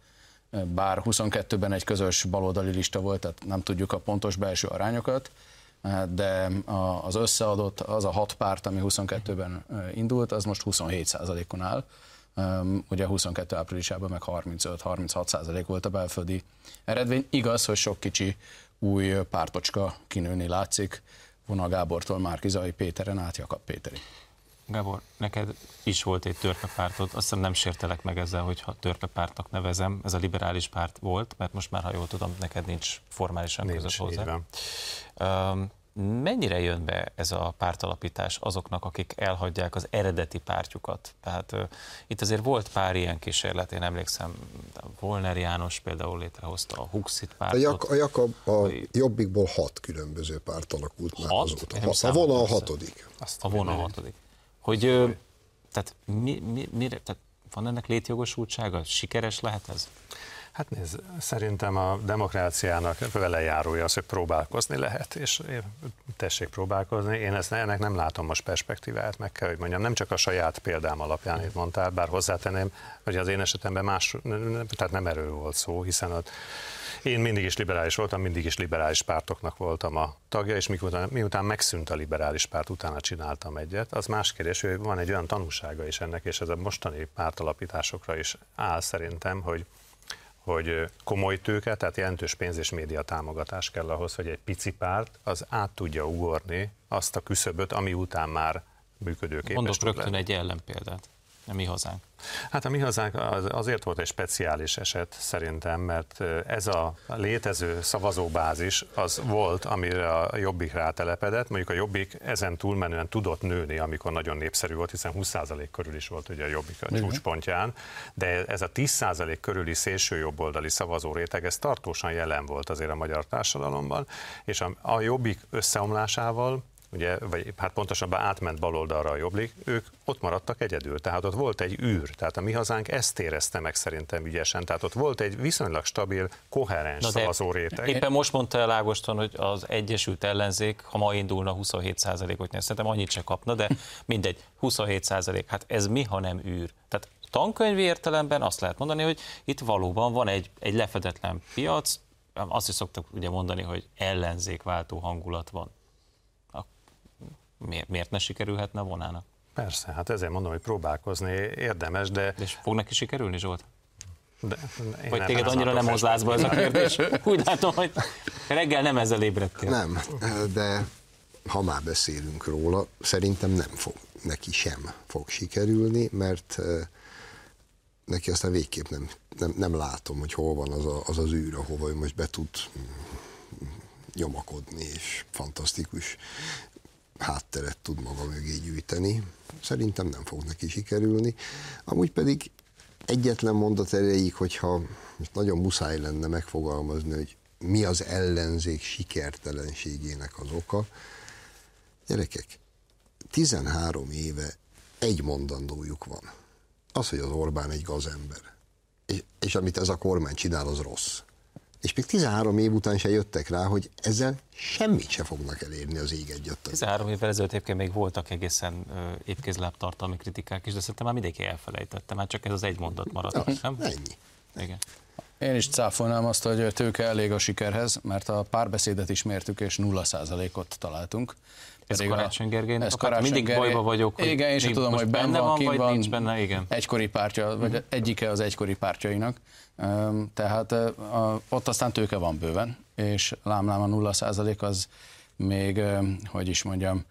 Bár 22-ben egy közös baloldali lista volt, tehát nem tudjuk a pontos belső arányokat, de az összeadott, az a hat párt, ami 22-ben indult, az most 27%-on áll. Ugye 22 áprilisában meg 35-36% volt a belföldi eredmény. Igaz, hogy sok kicsi új pártocska kinőni látszik, Vona Gábortól Márkizai Péteren át Jakab Péteri.
Gábor, neked is volt egy törpepártod, azt hiszem nem sértelek meg ezzel, hogyha törpepártnak nevezem, ez a liberális párt volt, mert most már, ha jól tudom, neked nincs formálisan nincs, között hozzá. Um, mennyire jön be ez a pártalapítás azoknak, akik elhagyják az eredeti pártjukat? Tehát uh, itt azért volt pár ilyen kísérlet, én emlékszem, Volner János például létrehozta a Huxit pártot.
A, Jak, a, Jakab, a Jobbikból hat különböző párt alakult már azóta. Hat, a a hatodik.
a vona a hatodik hogy tehát, mi, mi, mire, tehát van ennek létjogosultsága? Sikeres lehet ez?
Hát nézd, szerintem a demokráciának vele járója az, hogy próbálkozni lehet, és tessék próbálkozni. Én ezt, ennek nem látom most perspektívát, meg kell, hogy mondjam, nem csak a saját példám alapján, itt mondtál, bár hozzátenném, hogy az én esetemben más, tehát nem erről volt szó, hiszen ott én mindig is liberális voltam, mindig is liberális pártoknak voltam a tagja, és miután, miután megszűnt a liberális párt, utána csináltam egyet. Az más kérdés, hogy van egy olyan tanúsága is ennek, és ez a mostani pártalapításokra is áll szerintem, hogy hogy komoly tőke, tehát jelentős pénz és média támogatás kell ahhoz, hogy egy pici párt az át tudja ugorni azt a küszöböt, ami után már működőképes.
Mondok rögtön egy ellenpéldát a mi hazánk?
Hát a mi hazánk az azért volt egy speciális eset szerintem, mert ez a létező szavazóbázis az volt, amire a Jobbik rátelepedett. Mondjuk a Jobbik ezen túlmenően tudott nőni, amikor nagyon népszerű volt, hiszen 20% körül is volt ugye a Jobbik a csúcspontján, de ez a 10% körüli szélső jobboldali szavazó réteg, ez tartósan jelen volt azért a magyar társadalomban, és a, a Jobbik összeomlásával ugye, vagy hát pontosabban átment baloldalra a jobbik, ők ott maradtak egyedül, tehát ott volt egy űr, tehát a mi hazánk ezt érezte meg szerintem ügyesen, tehát ott volt egy viszonylag stabil, koherens Na szavazó réteg.
Éppen most mondta el Ágoston, hogy az Egyesült Ellenzék, ha ma indulna 27%-ot nyer, szerintem annyit se kapna, de mindegy, 27%, hát ez mi, ha nem űr? Tehát tankönyvi értelemben azt lehet mondani, hogy itt valóban van egy, egy lefedetlen piac, azt is szoktak ugye mondani, hogy ellenzékváltó hangulat van miért, miért ne sikerülhetne a vonának?
Persze, hát ezért mondom, hogy próbálkozni érdemes, de...
de és fog neki sikerülni, Zsolt? De, Vagy téged annyira nem hoz lázba ez a kérdés? Úgy látom, hogy reggel nem ezzel ébredtél.
Nem, de ha már beszélünk róla, szerintem nem fog, neki sem fog sikerülni, mert neki aztán végképp nem, nem, nem látom, hogy hol van az a, az, az űr, ahova ő most be tud nyomakodni, és fantasztikus hátteret tud maga mögé gyűjteni. Szerintem nem fog neki sikerülni. Amúgy pedig egyetlen mondat erejéig, hogyha most nagyon muszáj lenne megfogalmazni, hogy mi az ellenzék sikertelenségének az oka. Gyerekek, 13 éve egy mondandójuk van. Az, hogy az Orbán egy gazember. És, és amit ez a kormány csinál, az rossz és még 13 év után se jöttek rá, hogy ezzel semmit se fognak elérni az ég egyet.
13 évvel ezelőtt egyébként még voltak egészen évkézláb tartalmi kritikák is, de szerintem már mindenki elfelejtette, már csak ez az egy mondat maradt,
ja, nem? Ennyi.
Igen.
Én is cáfolnám azt, hogy tőke elég a sikerhez, mert a párbeszédet is mértük, és 0%-ot találtunk.
Ez Karácsony Gergelynek ez Karácsony mindig Gergely... bajba vagyok, hogy
igen, én sem tudom, hogy benne van,
vagy van, nincs benne, igen.
Egykori pártja, vagy uh-huh. egyike az egykori pártjainak. Tehát ott aztán tőke van bőven, és lámlám a 0 az még, hogy is mondjam,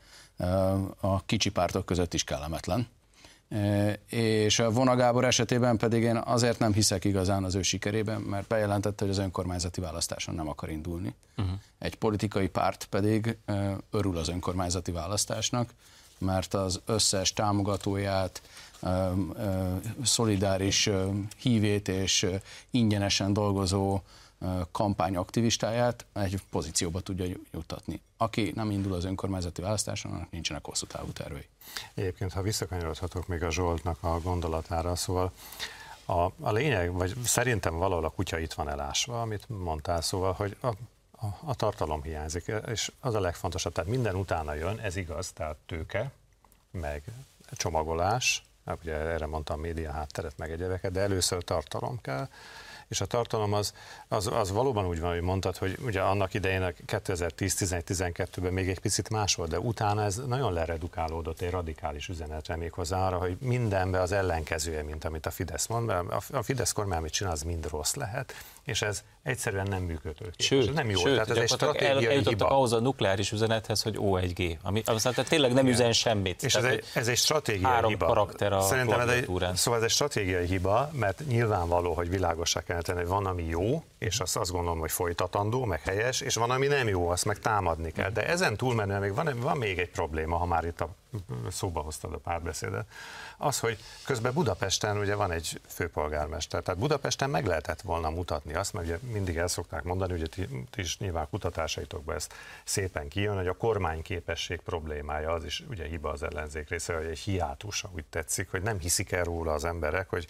a kicsi pártok között is kellemetlen. És a Vona Gábor esetében pedig én azért nem hiszek igazán az ő sikerében, mert bejelentette, hogy az önkormányzati választáson nem akar indulni. Uh-huh. Egy politikai párt pedig örül az önkormányzati választásnak, mert az összes támogatóját, szolidáris hívét és ingyenesen dolgozó kampányaktivistáját egy pozícióba tudja jutatni. Aki nem indul az önkormányzati választáson, annak nincsenek hosszú távú tervei.
Egyébként, ha visszakanyarodhatok még a Zsoltnak a gondolatára, szóval a, a lényeg, vagy szerintem valahol a kutya itt van elásva, amit mondtál, szóval, hogy a, a, a tartalom hiányzik, és az a legfontosabb, tehát minden utána jön, ez igaz, tehát tőke, meg csomagolás, ugye erre mondtam média hátteret, meg egyebeket, de először tartalom kell, és a tartalom az, az, az valóban úgy van, hogy mondtad, hogy ugye annak idején 2010-11-12-ben még egy picit más volt, de utána ez nagyon leredukálódott egy radikális üzenetre még arra, hogy mindenbe az ellenkezője, mint amit a Fidesz mond, mert a Fidesz kormány, amit csinál, az mind rossz lehet, és ez egyszerűen nem működő.
Sőt, nem jó. Sőt, tehát ez egy stratégiai el, hiba. ahhoz a nukleáris üzenethez, hogy O1G, ami aztán tehát tényleg nem Igen. üzen semmit.
És ez egy, ez egy stratégiai három hiba.
karakter a
Szerintem ez egy, szóval ez egy stratégiai hiba, mert nyilvánvaló, hogy világosá kell tenni, hogy van, ami jó, és azt, azt gondolom, hogy folytatandó, meg helyes, és van, ami nem jó, azt meg támadni kell. De ezen túlmenően még van, van még egy probléma, ha már itt a szóba hoztad a párbeszédet, az, hogy közben Budapesten ugye van egy főpolgármester, tehát Budapesten meg lehetett volna mutatni azt, mert ugye mindig el szokták mondani, hogy ti, ti is nyilván kutatásaitokban ezt szépen kijön, hogy a kormányképesség problémája az is ugye hiba az ellenzék része, hogy egy hiátus, úgy tetszik, hogy nem hiszik el róla az emberek, hogy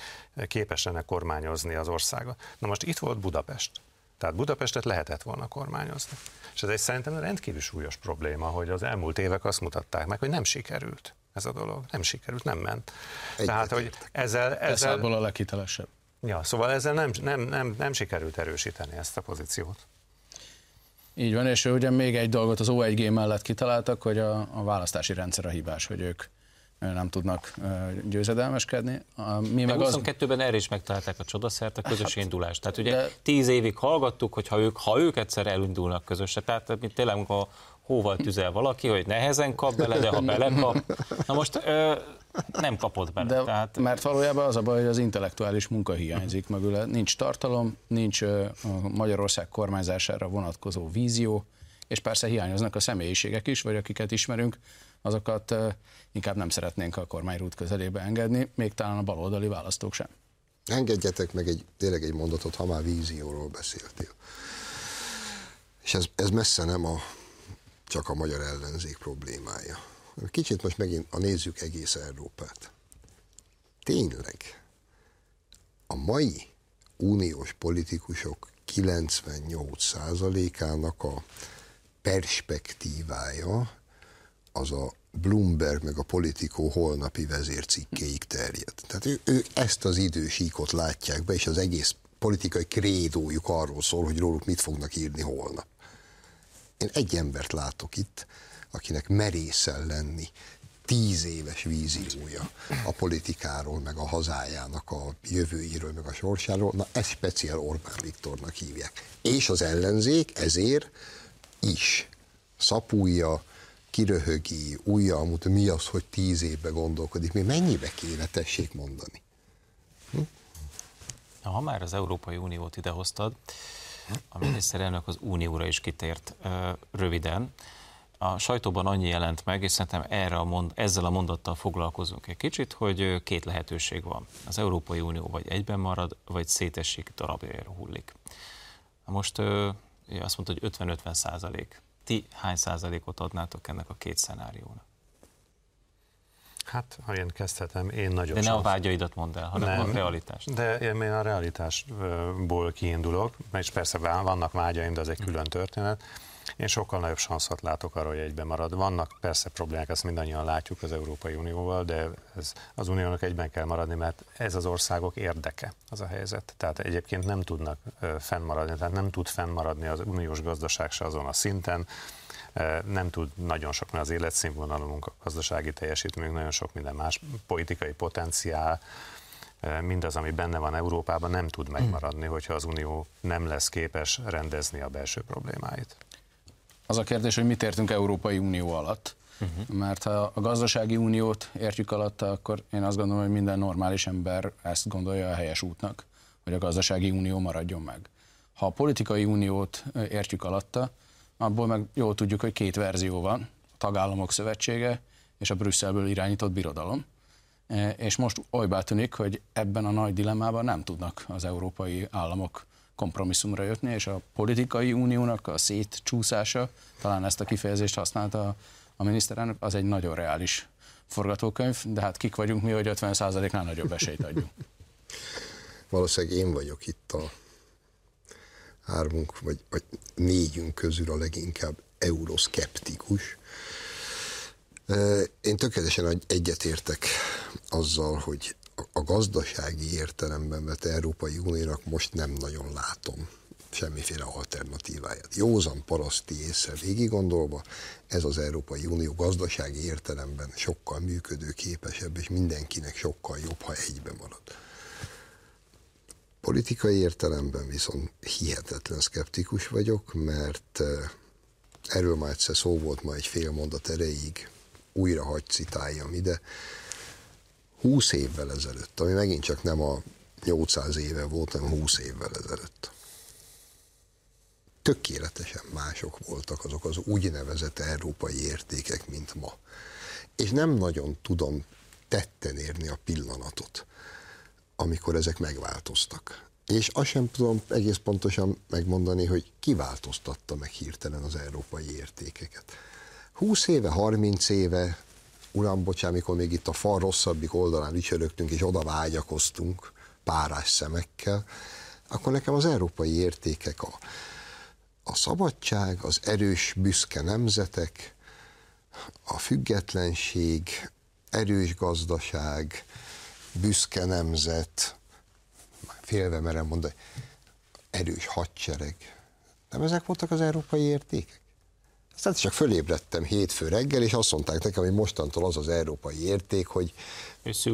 képes kormányozni az országot. Na most itt volt Budapest. Tehát Budapestet lehetett volna kormányozni. És ez egy szerintem rendkívül súlyos probléma, hogy az elmúlt évek azt mutatták meg, hogy nem sikerült ez a dolog. Nem sikerült, nem ment. Egy Tehát, hogy ezzel... ezzel
a leghitelesebb.
Ja, szóval ezzel nem, nem, nem, nem sikerült erősíteni ezt a pozíciót.
Így van, és ugye még egy dolgot az O1G mellett kitaláltak, hogy a, a választási rendszer a hibás, hogy ők nem tudnak győzedelmeskedni.
Mi meg 22-ben az... erre is megtalálták a csodaszert, a közös hát, indulást. Tehát ugye de... tíz évig hallgattuk, hogy ha ők, ha ők egyszer elindulnak közösre, tehát mint tényleg a hóval tüzel valaki, hogy nehezen kap bele, de ha belekap. Na most ö, nem kapott bele.
De,
tehát...
Mert valójában az a baj, hogy az intellektuális munka hiányzik mögül. Nincs tartalom, nincs a Magyarország kormányzására vonatkozó vízió, és persze hiányoznak a személyiségek is, vagy akiket ismerünk, azokat inkább nem szeretnénk a kormányrút közelébe engedni, még talán a baloldali választók sem.
Engedjetek meg egy, tényleg egy mondatot, ha már vízióról beszéltél. És ez, ez messze nem a, csak a magyar ellenzék problémája. Kicsit most megint a nézzük egész Európát. Tényleg, a mai uniós politikusok 98%-ának a perspektívája az a Bloomberg meg a Politico holnapi vezércikkéig terjed. Tehát ő, ők ezt az idősíkot látják be, és az egész politikai krédójuk arról szól, hogy róluk mit fognak írni holnap. Én egy embert látok itt, akinek merészel lenni tíz éves víziója a politikáról, meg a hazájának a jövőiről, meg a sorsáról, na ezt speciál Orbán Viktornak hívják. És az ellenzék ezért is szapulja, kiröhögi, újja, amúgy mi az, hogy tíz évbe gondolkodik, mi mennyibe kéne tessék mondani? Hm?
Ha már az Európai Uniót idehoztad, a miniszterelnök az unióra is kitért röviden. A sajtóban annyi jelent meg, és szerintem erre a mond, ezzel a mondattal foglalkozunk egy kicsit, hogy két lehetőség van. Az Európai Unió vagy egyben marad, vagy szétesik, darabjára hullik. Most azt mondta, hogy 50-50 százalék ti hány százalékot adnátok ennek a két szenáriónak?
Hát, ha én kezdhetem, én nagyon
De ne a vágyaidat mondd el, hanem nem, a realitást.
De én a realitásból kiindulok, és persze vannak vágyaim, de az egy külön történet. Én sokkal nagyobb sanszot látok arra, hogy egyben marad. Vannak persze problémák, ezt mindannyian látjuk az Európai Unióval, de ez, az Uniónak egyben kell maradni, mert ez az országok érdeke, az a helyzet. Tehát egyébként nem tudnak fennmaradni, tehát nem tud fennmaradni az uniós gazdaság se azon a szinten, nem tud nagyon sok, mert az életszínvonalunk, a gazdasági teljesítményünk, nagyon sok minden más politikai potenciál, mindaz, ami benne van Európában, nem tud megmaradni, hogyha az Unió nem lesz képes rendezni a belső problémáit.
Az a kérdés, hogy mit értünk Európai Unió alatt. Uh-huh. Mert ha a gazdasági uniót értjük alatta, akkor én azt gondolom, hogy minden normális ember ezt gondolja a helyes útnak, hogy a gazdasági unió maradjon meg. Ha a politikai uniót értjük alatta, abból meg jól tudjuk, hogy két verzió van, a tagállamok szövetsége és a Brüsszelből irányított birodalom. És most olybá tűnik, hogy ebben a nagy dilemmában nem tudnak az európai államok kompromisszumra jötni, és a politikai uniónak a szétcsúszása, talán ezt a kifejezést használta a miniszterelnök, az egy nagyon reális forgatókönyv, de hát kik vagyunk mi, hogy 50%-nál nagyobb esélyt adjunk.
Valószínűleg én vagyok itt a hármunk, vagy, vagy négyünk közül a leginkább euroszkeptikus. Én tökéletesen egyetértek azzal, hogy a gazdasági értelemben vett Európai Uniónak most nem nagyon látom semmiféle alternatíváját. Józan paraszti észre végig gondolva, ez az Európai Unió gazdasági értelemben sokkal működőképesebb, és mindenkinek sokkal jobb, ha egybe marad. Politikai értelemben viszont hihetetlen szkeptikus vagyok, mert erről már egyszer szó volt ma egy fél mondat erejéig, újra hagy citáljam ide, 20 évvel ezelőtt, ami megint csak nem a 800 éve volt, hanem 20 évvel ezelőtt. Tökéletesen mások voltak azok az úgynevezett európai értékek, mint ma. és nem nagyon tudom tetten érni a pillanatot, amikor ezek megváltoztak. És azt sem tudom egész pontosan megmondani, hogy kiváltoztatta meg hirtelen az európai értékeket. 20 éve, 30 éve, uram, bocsán, amikor még itt a fal rosszabbik oldalán ücsörögtünk, és oda vágyakoztunk párás szemekkel, akkor nekem az európai értékek a, a szabadság, az erős, büszke nemzetek, a függetlenség, erős gazdaság, büszke nemzet, félve merem mondani, erős hadsereg. Nem ezek voltak az európai értékek? Aztán csak fölébredtem hétfő reggel, és azt mondták nekem, hogy mostantól az az európai érték, hogy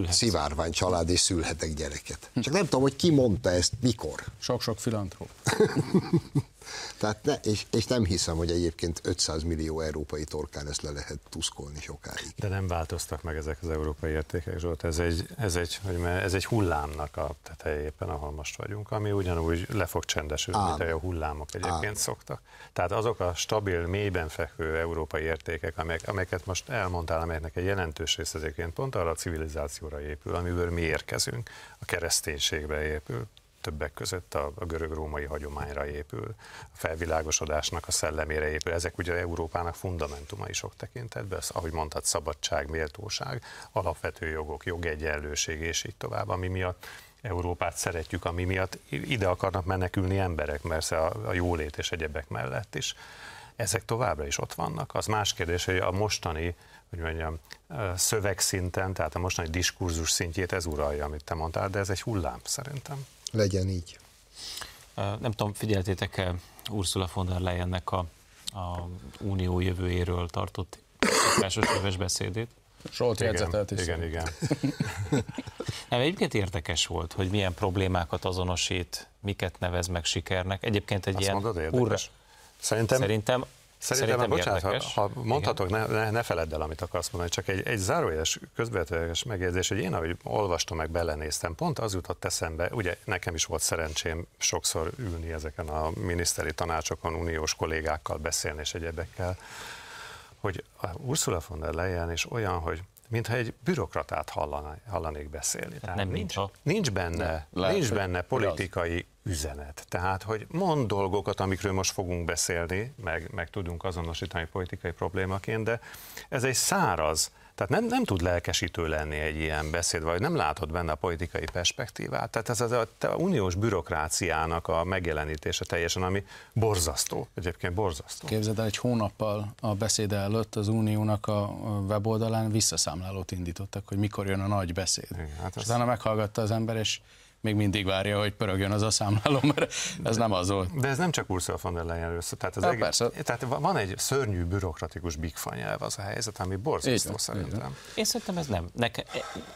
szivárvány család, és szülhetek gyereket. Csak nem tudom, hogy ki mondta ezt, mikor.
Sok-sok filantróp.
Tehát ne, és, és nem hiszem, hogy egyébként 500 millió európai torkán ezt le lehet tuszkolni sokáig.
De nem változtak meg ezek az európai értékek, Zsolt. Ez egy, ez egy, hogy ez egy hullámnak a tetejében, ahol most vagyunk, ami ugyanúgy le fog csendesülni, mint a hullámok egyébként Ám. szoktak. Tehát azok a stabil, mélyben fekvő európai értékek, amelyek, amelyeket most elmondtál, amelyeknek egy jelentős rész egyébként pont arra a civilizációra épül, amiből mi érkezünk, a kereszténységbe épül, többek között a, a görög-római hagyományra épül, a felvilágosodásnak a szellemére épül. Ezek ugye Európának fundamentumai sok tekintetben, ahogy mondtad, szabadság, méltóság, alapvető jogok, jogegyenlőség és így tovább, ami miatt Európát szeretjük, ami miatt ide akarnak menekülni emberek, mert a, a jólét és egyebek mellett is. Ezek továbbra is ott vannak. Az más kérdés, hogy a mostani hogy mondjam, szövegszinten, tehát a mostani diskurzus szintjét ez uralja, amit te mondtál, de ez egy hullám szerintem
legyen így.
Nem tudom, figyeltétek-e Ursula von der Leyennek a, a unió jövőjéről tartott szokásos éves beszédét?
Solt jegyzetelt
is. Igen, igen.
Nem, egyébként érdekes volt, hogy milyen problémákat azonosít, miket nevez meg sikernek. Egyébként egy
Azt
ilyen...
Mondod, érdekes. Szerintem,
szerintem
Szerintem, Szerintem bocsánat, ha, ha mondhatok, ne, ne, ne feledd el, amit akarsz mondani, csak egy, egy zárójeles közvetleges megjegyzés, hogy én, ahogy olvastam, meg belenéztem, pont az jutott eszembe, ugye nekem is volt szerencsém sokszor ülni ezeken a miniszteri tanácsokon, uniós kollégákkal beszélni és egyebekkel, hogy a Ursula von der Leyen is olyan, hogy mintha egy bürokratát hallaná, hallanék beszélni.
Tehát nem
nincs, nincs benne, ne, nincs benne politikai üzenet. Tehát, hogy mond dolgokat, amikről most fogunk beszélni, meg, meg tudunk azonosítani politikai problémaként, de ez egy száraz, tehát nem, nem tud lelkesítő lenni egy ilyen beszéd, vagy nem látod benne a politikai perspektívát. Tehát ez az a, a uniós bürokráciának a megjelenítése teljesen, ami borzasztó, egyébként borzasztó.
Képzeld el, egy hónappal a beszéd előtt az uniónak a weboldalán visszaszámlálót indítottak, hogy mikor jön a nagy beszéd. Igen, hát és utána meghallgatta az ember, és még mindig várja, hogy pörögjön az a számláló, mert ez nem az volt.
De ez nem csak Ursula von der Leyen először. Tehát, az
egész, persze.
tehát van egy szörnyű bürokratikus bigfanyelv az a helyzet, ami borzasztó így, szerintem.
Én szerintem ez nem. Neke,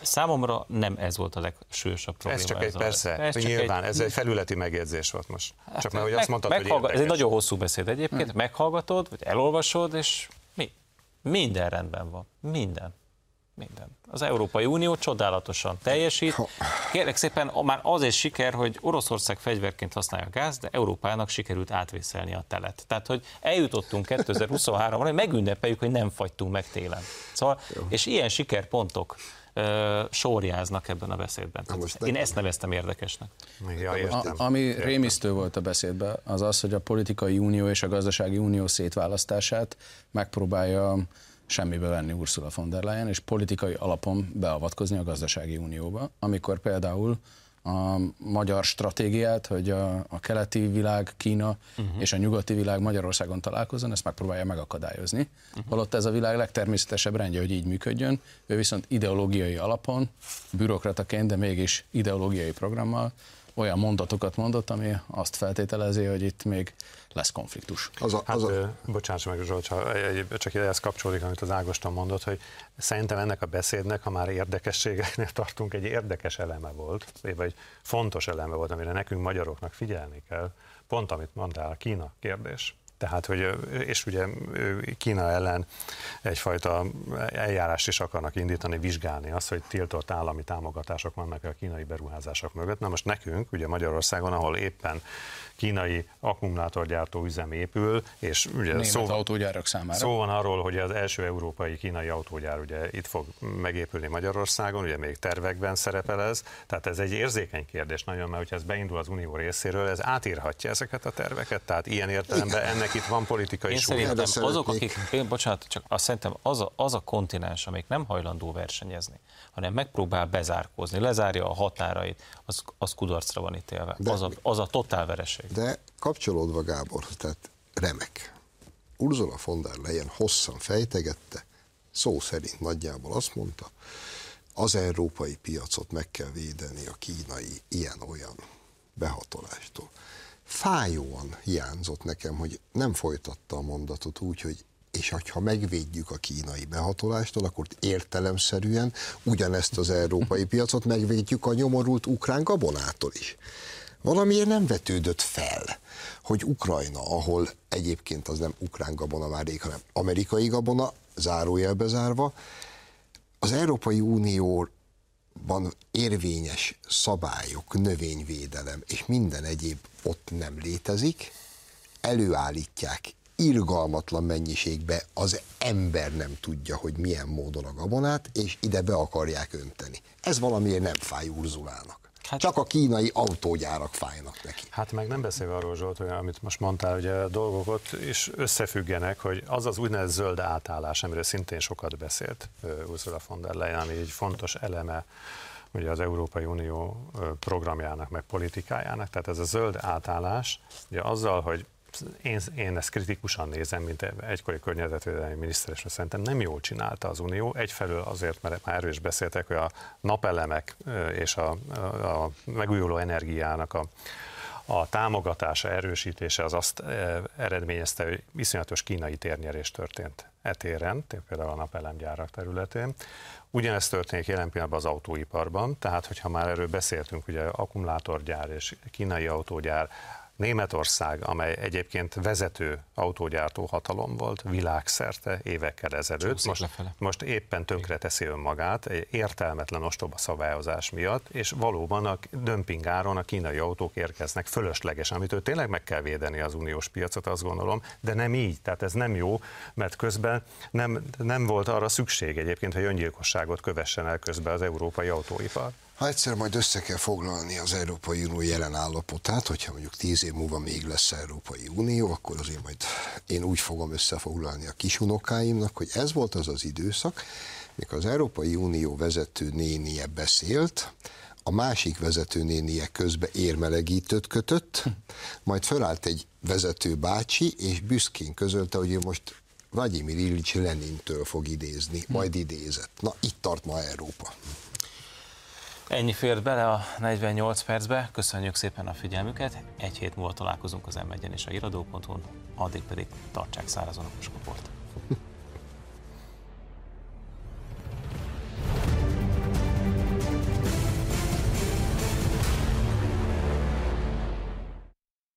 számomra nem ez volt a legsősabb probléma.
Ez csak egy, persze, ez csak nyilván, egy, ez egy felületi megjegyzés volt most. Hát csak mert, hogy azt mondtad,
hogy Ez egy nagyon hosszú beszéd egyébként, hmm. meghallgatod, vagy elolvasod, és mi? Minden rendben van. Minden. Minden. Az Európai Unió csodálatosan teljesít. Kérlek szépen, már az is siker, hogy Oroszország fegyverként használja a gáz, de Európának sikerült átvészelni a telet. Tehát, hogy eljutottunk 2023-ra, hogy megünnepeljük, hogy nem fagytunk meg télen. Szóval, és ilyen sikerpontok sorjáznak ebben a beszédben. most Én ezt neveztem érdekesnek.
Ja, értem. A, ami értem. rémisztő volt a beszédben, az az, hogy a politikai unió és a gazdasági unió szétválasztását megpróbálja semmibe venni Ursula von der Leyen, és politikai alapon beavatkozni a gazdasági unióba, amikor például a magyar stratégiát, hogy a, a keleti világ, Kína uh-huh. és a nyugati világ Magyarországon találkozzon, ezt megpróbálja megakadályozni. Uh-huh. Holott ez a világ legtermészetesebb rendje, hogy így működjön. Ő viszont ideológiai alapon, bürokrataként, de mégis ideológiai programmal olyan mondatokat mondott, ami azt feltételezi, hogy itt még lesz konfliktus.
Az a, az hát, a... bocsáss meg, Zsolt, csak ehhez kapcsolódik, amit az Ágoston mondott, hogy szerintem ennek a beszédnek, ha már érdekességeknél tartunk, egy érdekes eleme volt, vagy fontos eleme volt, amire nekünk magyaroknak figyelni kell, pont amit mondtál, a Kína kérdés. Tehát, hogy, és ugye Kína ellen egyfajta eljárást is akarnak indítani, vizsgálni azt, hogy tiltott állami támogatások vannak a kínai beruházások mögött. Na most nekünk, ugye Magyarországon, ahol éppen kínai akkumulátorgyártó üzem épül, és ugye
Német
szó,
autógyárak számára.
szó van arról, hogy az első európai kínai autógyár ugye itt fog megépülni Magyarországon, ugye még tervekben szerepel ez, tehát ez egy érzékeny kérdés nagyon, mert hogyha ez beindul az Unió részéről, ez átírhatja ezeket a terveket, tehát ilyen értelemben ennek itt van politikai
Én szerintem azok, akik, én, bocsánat, csak azt szerintem az a, az a kontinens, amelyik nem hajlandó versenyezni, hanem megpróbál bezárkózni, lezárja a határait, az, az kudarcra van ítélve.
De-
Az a, az a totál vereség.
De kapcsolódva Gábor, tehát remek. Ursula von der Leyen hosszan fejtegette, szó szerint nagyjából azt mondta, az európai piacot meg kell védeni a kínai ilyen-olyan behatolástól. Fájóan hiányzott nekem, hogy nem folytatta a mondatot úgy, hogy és ha megvédjük a kínai behatolástól, akkor értelemszerűen ugyanezt az európai piacot megvédjük a nyomorult ukrán gabonától is. Valamiért nem vetődött fel, hogy Ukrajna, ahol egyébként az nem ukrán gabona már rég, hanem amerikai gabona, zárójelbe zárva, az Európai Unióban érvényes szabályok, növényvédelem és minden egyéb ott nem létezik, előállítják irgalmatlan mennyiségbe, az ember nem tudja, hogy milyen módon a gabonát, és ide be akarják önteni. Ez valamiért nem fáj Urzulának.
Hát-
Csak a kínai autógyárak fájnak neki.
Hát meg nem beszélve arról, Zsolt, hogy amit most mondtál, ugye a dolgok ott is összefüggenek, hogy az az úgynevezett zöld átállás, amiről szintén sokat beszélt Ursula von der Leyen, ami egy fontos eleme ugye az Európai Unió programjának, meg politikájának. Tehát ez a zöld átállás, ugye azzal, hogy én, én ezt kritikusan nézem, mint egykori környezetvédelmi miniszter, és szerintem nem jól csinálta az Unió. Egyfelől azért, mert már erről is beszéltek, hogy a napelemek és a, a, megújuló energiának a, a támogatása, erősítése az azt eredményezte, hogy iszonyatos kínai térnyerés történt e téren, például a napelemgyárak területén. Ugyanezt történik jelen pillanatban az autóiparban, tehát hogyha már erről beszéltünk, ugye akkumulátorgyár és kínai autógyár, Németország, amely egyébként vezető autógyártó hatalom volt világszerte évekkel ezelőtt, most,
lefele.
most éppen tönkreteszi önmagát egy értelmetlen ostoba szabályozás miatt, és valóban a dömpingáron a kínai autók érkeznek fölöslegesen, amitől tényleg meg kell védeni az uniós piacot, azt gondolom, de nem így, tehát ez nem jó, mert közben nem, nem volt arra szükség egyébként, hogy öngyilkosságot kövessen el közben az európai autóipar.
Ha egyszer majd össze kell foglalni az Európai Unió jelen állapotát, hogyha mondjuk tíz év múlva még lesz Európai Unió, akkor azért majd én úgy fogom összefoglalni a kisunokáimnak, hogy ez volt az az időszak, mikor az Európai Unió vezető nénie beszélt, a másik vezető nénie közbe érmelegítőt kötött, majd fölállt egy vezető bácsi, és büszkén közölte, hogy ő most Vladimir Illich Lenintől fog idézni, majd idézett. Na, itt tart ma Európa.
Ennyi fért bele a 48 percbe, köszönjük szépen a figyelmüket, egy hét múlva találkozunk az m és a iradó.hu-n, addig pedig tartsák szárazon a puskaport.